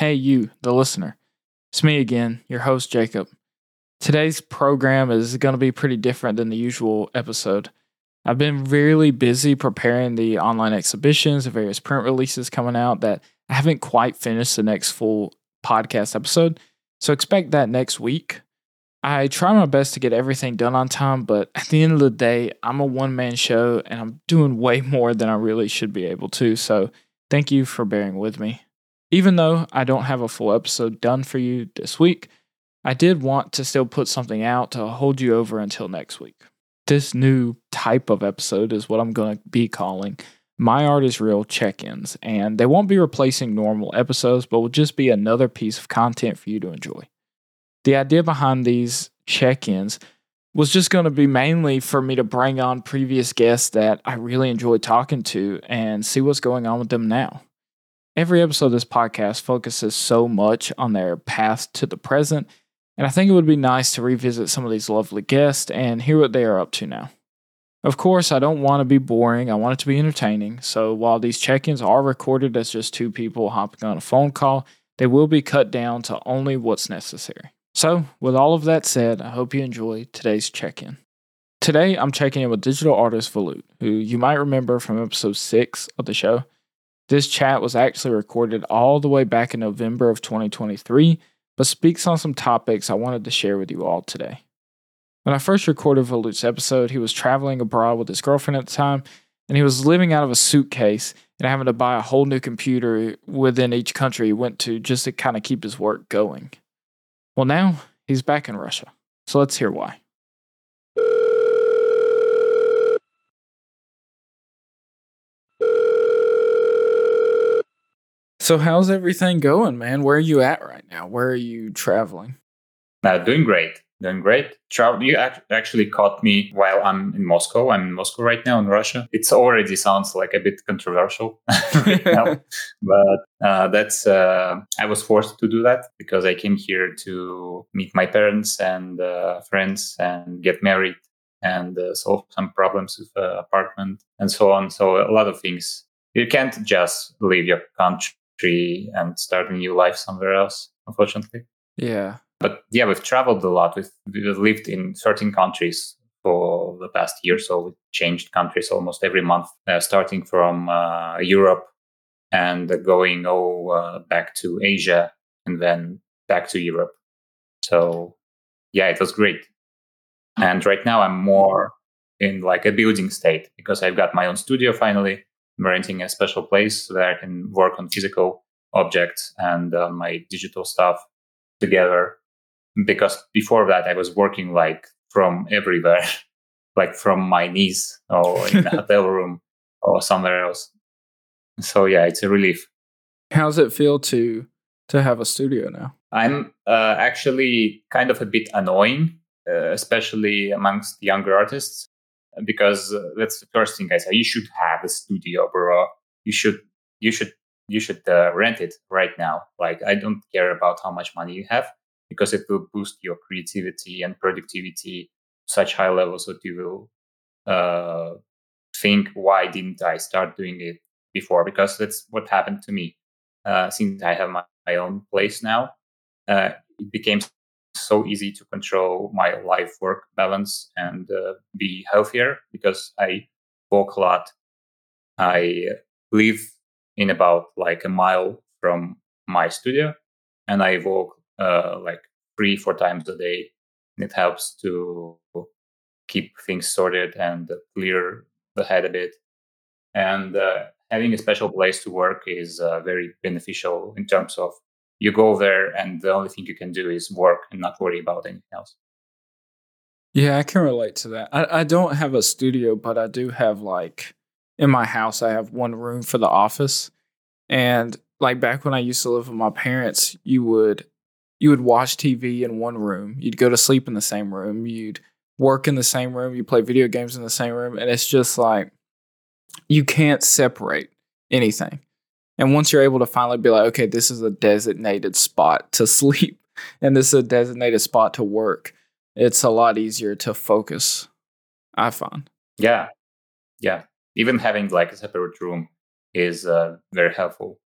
Hey, you, the listener. It's me again, your host, Jacob. Today's program is going to be pretty different than the usual episode. I've been really busy preparing the online exhibitions, the various print releases coming out that I haven't quite finished the next full podcast episode. So expect that next week. I try my best to get everything done on time, but at the end of the day, I'm a one man show and I'm doing way more than I really should be able to. So thank you for bearing with me. Even though I don't have a full episode done for you this week, I did want to still put something out to hold you over until next week. This new type of episode is what I'm going to be calling My Art is Real check ins, and they won't be replacing normal episodes, but will just be another piece of content for you to enjoy. The idea behind these check ins was just going to be mainly for me to bring on previous guests that I really enjoyed talking to and see what's going on with them now. Every episode of this podcast focuses so much on their path to the present, and I think it would be nice to revisit some of these lovely guests and hear what they are up to now. Of course, I don't want to be boring, I want it to be entertaining, so while these check ins are recorded as just two people hopping on a phone call, they will be cut down to only what's necessary. So, with all of that said, I hope you enjoy today's check in. Today, I'm checking in with digital artist Vollut, who you might remember from episode 6 of the show. This chat was actually recorded all the way back in November of 2023, but speaks on some topics I wanted to share with you all today. When I first recorded Vollut's episode, he was traveling abroad with his girlfriend at the time, and he was living out of a suitcase and having to buy a whole new computer within each country he went to just to kind of keep his work going. Well, now he's back in Russia. So let's hear why. So, how's everything going, man? Where are you at right now? Where are you traveling? Uh, doing great. Doing great. Travel. You actually caught me while I'm in Moscow. I'm in Moscow right now in Russia. It already sounds like a bit controversial right now, but uh, that's. Uh, I was forced to do that because I came here to meet my parents and uh, friends and get married and uh, solve some problems with uh, apartment and so on. So a lot of things. You can't just leave your country and start a new life somewhere else. Unfortunately. Yeah. But yeah, we've traveled a lot. We've, we've lived in 13 countries for the past year. So we changed countries almost every month, uh, starting from uh, Europe and going all uh, back to Asia and then back to Europe. So yeah, it was great. And right now I'm more in like a building state because I've got my own studio finally. Renting a special place where I can work on physical objects and uh, my digital stuff together because before that I was working like from everywhere, like from my knees or in a hotel room or somewhere else. So yeah, it's a relief. How's it feel to to have a studio now? I'm uh, actually kind of a bit annoying, uh, especially amongst younger artists, because uh, that's the first thing I say. You should have a studio, bro. You should you should you should uh, rent it right now. Like I don't care about how much money you have because it will boost your creativity and productivity such high levels that you will uh, think, why didn't I start doing it before? Because that's what happened to me. Uh, since I have my, my own place now, uh, it became so easy to control my life work balance and uh, be healthier because I walk a lot. I live in about like a mile from my studio and I walk uh, like three, four times a day. It helps to keep things sorted and clear the head a bit. And uh, having a special place to work is uh, very beneficial in terms of you go there and the only thing you can do is work and not worry about anything else. Yeah, I can relate to that. I, I don't have a studio, but I do have like in my house, I have one room for the office. And like back when I used to live with my parents, you would you would watch TV in one room. You'd go to sleep in the same room. You'd work in the same room. You play video games in the same room. And it's just like you can't separate anything. And once you're able to finally be like, okay, this is a designated spot to sleep and this is a designated spot to work, it's a lot easier to focus, I find. Yeah. Yeah. Even having like a separate room is uh, very helpful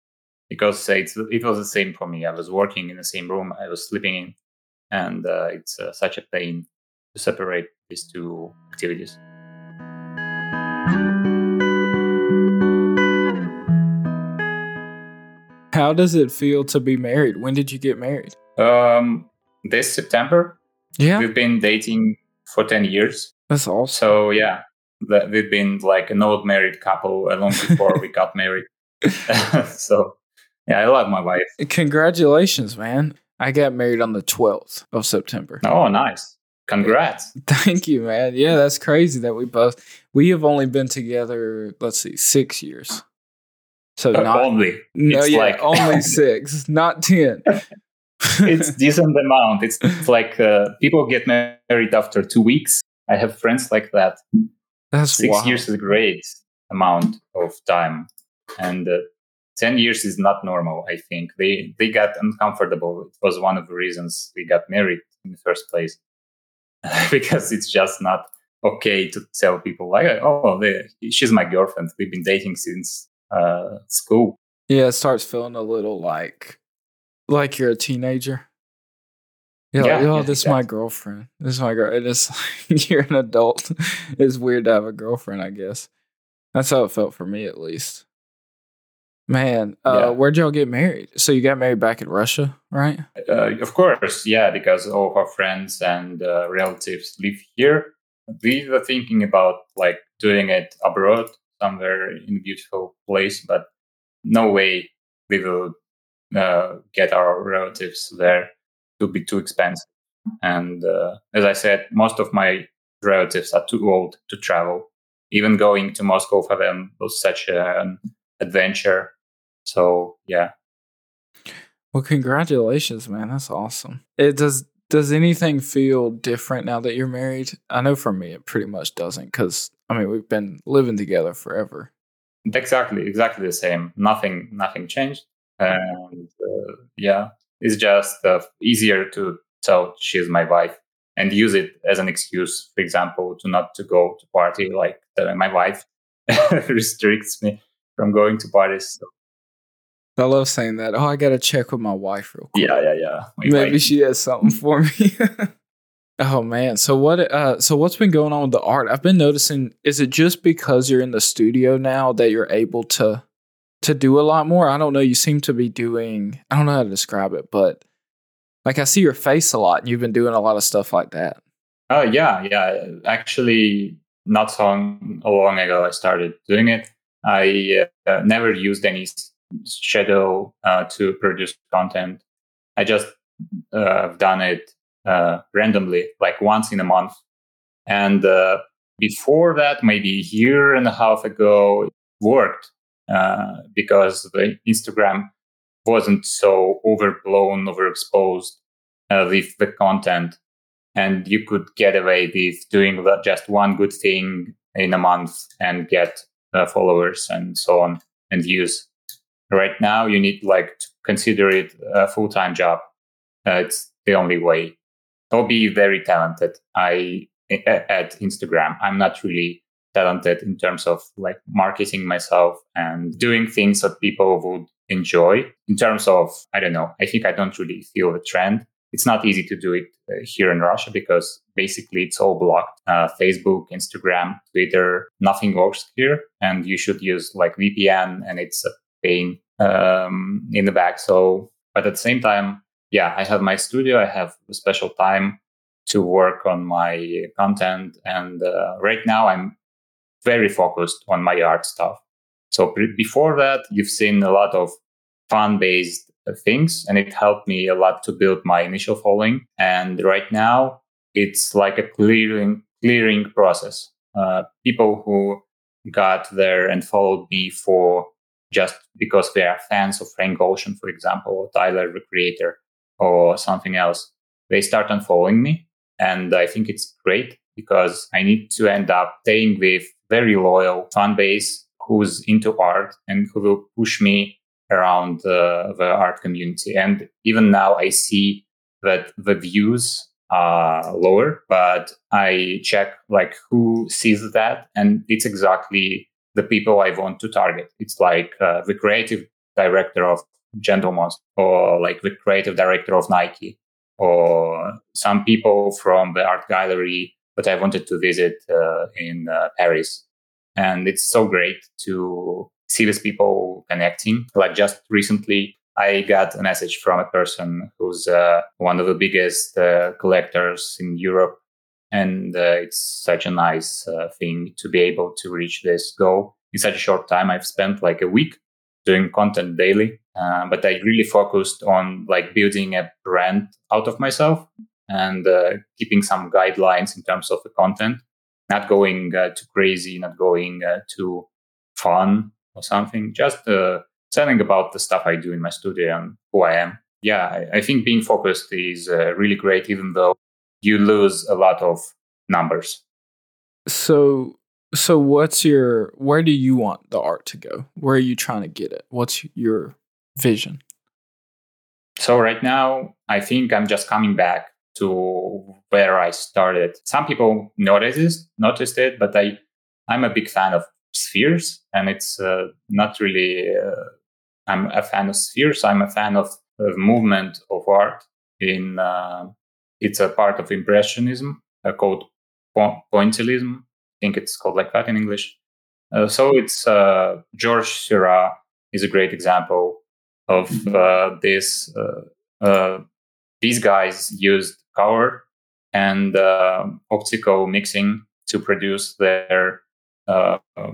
because it's, it was the same for me. I was working in the same room I was sleeping in, and uh, it's uh, such a pain to separate these two activities. How does it feel to be married? When did you get married? Um, this September. Yeah, we've been dating for ten years. That's awesome. So yeah, that we've been like an old married couple long before we got married. so yeah, I love my wife. Congratulations, man! I got married on the twelfth of September. Oh, nice! Congrats! Thank you, man. Yeah, that's crazy that we both we have only been together. Let's see, six years. So uh, not only no, it's yeah, like only six, not ten. it's decent amount. It's like uh, people get married after two weeks. I have friends like that. That's six wild. years is a great amount of time, and uh, ten years is not normal. I think they they got uncomfortable. It was one of the reasons we got married in the first place, because it's just not okay to tell people like, oh, they, she's my girlfriend. We've been dating since uh, school. Yeah, it starts feeling a little like like you're a teenager. You're yeah, like, oh, yeah, this exactly. is my girlfriend. This is my girl. It is like you're an adult. it's weird to have a girlfriend, I guess. That's how it felt for me, at least. Man, uh, yeah. where'd y'all get married? So you got married back in Russia, right? Uh, of course, yeah, because all of our friends and uh, relatives live here. We were thinking about like doing it abroad, somewhere in a beautiful place, but no way we will uh, get our relatives there. Would be too expensive. And uh, as I said, most of my relatives are too old to travel. Even going to Moscow for them was such an adventure. So yeah. Well, congratulations, man. That's awesome. It does. Does anything feel different now that you're married? I know for me, it pretty much doesn't because I mean, we've been living together forever. Exactly, exactly the same. Nothing, nothing changed, and uh, yeah, it's just uh, easier to tell she's my wife and use it as an excuse, for example, to not to go to party. Like my wife restricts me from going to parties. So. I love saying that. Oh, I gotta check with my wife real quick. Yeah, yeah, yeah. Maybe she has something for me. Oh man. So what uh so what's been going on with the art? I've been noticing is it just because you're in the studio now that you're able to to do a lot more? I don't know, you seem to be doing I don't know how to describe it, but like I see your face a lot and you've been doing a lot of stuff like that. Oh yeah, yeah. Actually not so long ago I started doing it. I uh, never used any shadow uh, to produce content. I just uh, done it uh, randomly, like once in a month. And uh, before that, maybe a year and a half ago, it worked uh, because the Instagram wasn't so overblown, overexposed uh, with the content. And you could get away with doing just one good thing in a month and get uh, followers and so on and views. Right now, you need like to consider it a full time job. Uh, it's the only way or be very talented. I at Instagram, I'm not really talented in terms of like marketing myself and doing things that people would enjoy. In terms of, I don't know, I think I don't really feel the trend. It's not easy to do it uh, here in Russia because basically it's all blocked. Uh, Facebook, Instagram, Twitter, nothing works here. And you should use like VPN and it's a pain um, in the back. So, but at the same time, yeah, I have my studio. I have a special time to work on my content. And uh, right now I'm very focused on my art stuff. So pre- before that, you've seen a lot of fun based uh, things and it helped me a lot to build my initial following. And right now it's like a clearing, clearing process. Uh, people who got there and followed me for just because they are fans of Frank Ocean, for example, or Tyler the Creator, or something else, they start unfollowing me. And I think it's great because I need to end up staying with very loyal fan base who's into art and who will push me around uh, the art community. And even now I see that the views are lower, but I check like who sees that. And it's exactly the people I want to target. It's like uh, the creative director of Gentle Monster or like the creative director of Nike or some people from the art gallery that I wanted to visit uh, in uh, Paris. And it's so great to see these people connecting. Like just recently, I got a message from a person who's uh, one of the biggest uh, collectors in Europe. And uh, it's such a nice uh, thing to be able to reach this goal in such a short time. I've spent like a week doing content daily, but I really focused on like building a brand out of myself and uh, keeping some guidelines in terms of the content, not going too crazy, not going too fun or something, just telling about the stuff I do in my studio and who I am. Yeah, I, I think being focused is uh, really great, even though you lose a lot of numbers. So, so what's your? Where do you want the art to go? Where are you trying to get it? What's your vision? So right now, I think I'm just coming back to where I started. Some people noticed noticed it, but I I'm a big fan of spheres, and it's uh, not really uh, I'm a fan of spheres. I'm a fan of, of movement of art. In uh, it's a part of impressionism uh, called po- pointillism. I think it's called like that in English. Uh, so it's uh, Georges Seurat is a great example of mm-hmm. uh, this. Uh, these guys used color and optical mixing to produce their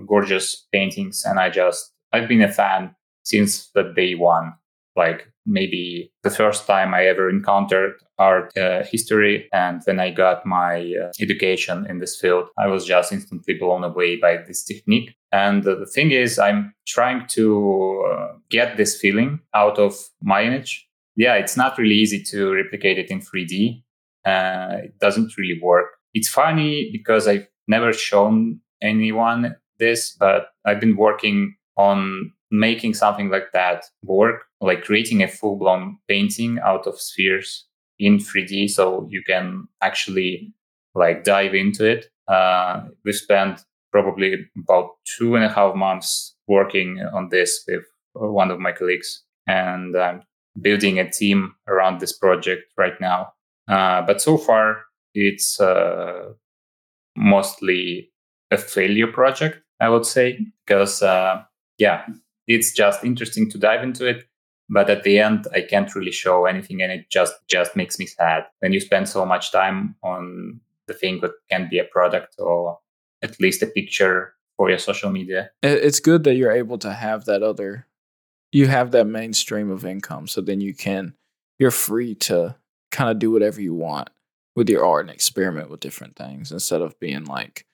gorgeous paintings, and I just I've been a fan since the day one. Like maybe the first time I ever encountered art uh, history, and when I got my uh, education in this field, I was just instantly blown away by this technique. And uh, the thing is, I'm trying to uh, get this feeling out of my image. Yeah, it's not really easy to replicate it in 3D. Uh, it doesn't really work. It's funny because I've never shown anyone this, but I've been working on making something like that work, like creating a full blown painting out of spheres in 3D so you can actually like dive into it. Uh, we spent probably about two and a half months working on this with one of my colleagues and I'm building a team around this project right now. Uh, but so far, it's uh, mostly a failure project, I would say, because uh, yeah, it's just interesting to dive into it but at the end i can't really show anything and it just just makes me sad. When you spend so much time on the thing that can be a product or at least a picture for your social media. It's good that you're able to have that other you have that mainstream of income so then you can you're free to kind of do whatever you want with your art and experiment with different things instead of being like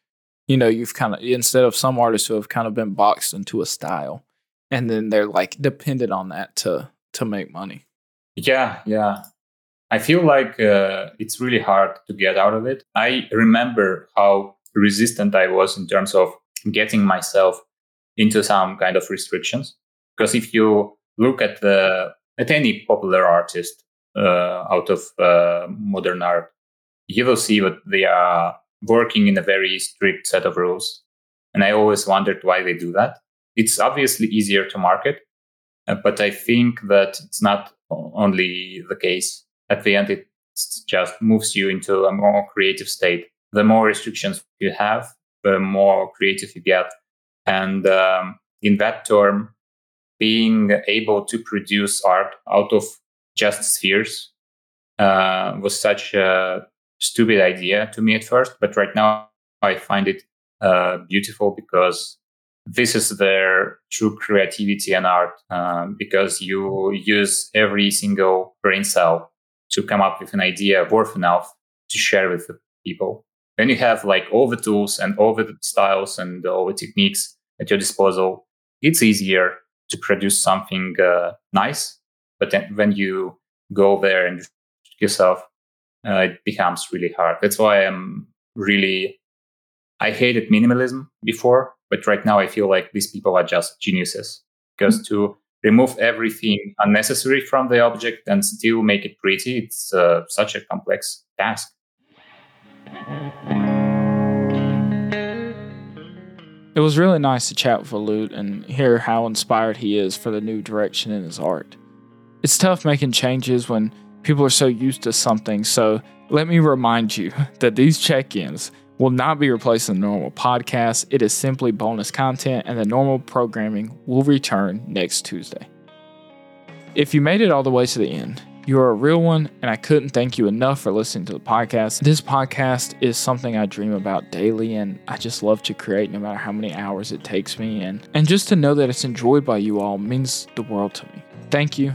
you know you've kind of instead of some artists who have kind of been boxed into a style and then they're like dependent on that to to make money. Yeah, yeah. I feel like uh, it's really hard to get out of it. I remember how resistant I was in terms of getting myself into some kind of restrictions. Because if you look at the at any popular artist out of uh, modern art, you will see that they are working in a very strict set of rules. And I always wondered why they do that. It's obviously easier to market, uh, but I think that it's not only the case. At the end, it just moves you into a more creative state. The more restrictions you have, the more creative you get. And um, in that term, being able to produce art out of just spheres uh, was such a stupid idea to me at first. But right now, I find it uh, beautiful because this is their true creativity and art um, because you use every single brain cell to come up with an idea worth enough to share with the people. When you have like all the tools and all the styles and all the techniques at your disposal, it's easier to produce something uh, nice. But then when you go there and yourself, uh, it becomes really hard. That's why I'm really, I hated minimalism before but right now, I feel like these people are just geniuses because mm-hmm. to remove everything unnecessary from the object and still make it pretty, it's uh, such a complex task. It was really nice to chat with Vollut and hear how inspired he is for the new direction in his art. It's tough making changes when people are so used to something, so let me remind you that these check ins will not be replacing the normal podcast. It is simply bonus content, and the normal programming will return next Tuesday. If you made it all the way to the end, you are a real one, and I couldn't thank you enough for listening to the podcast. This podcast is something I dream about daily, and I just love to create no matter how many hours it takes me. And, and just to know that it's enjoyed by you all means the world to me. Thank you,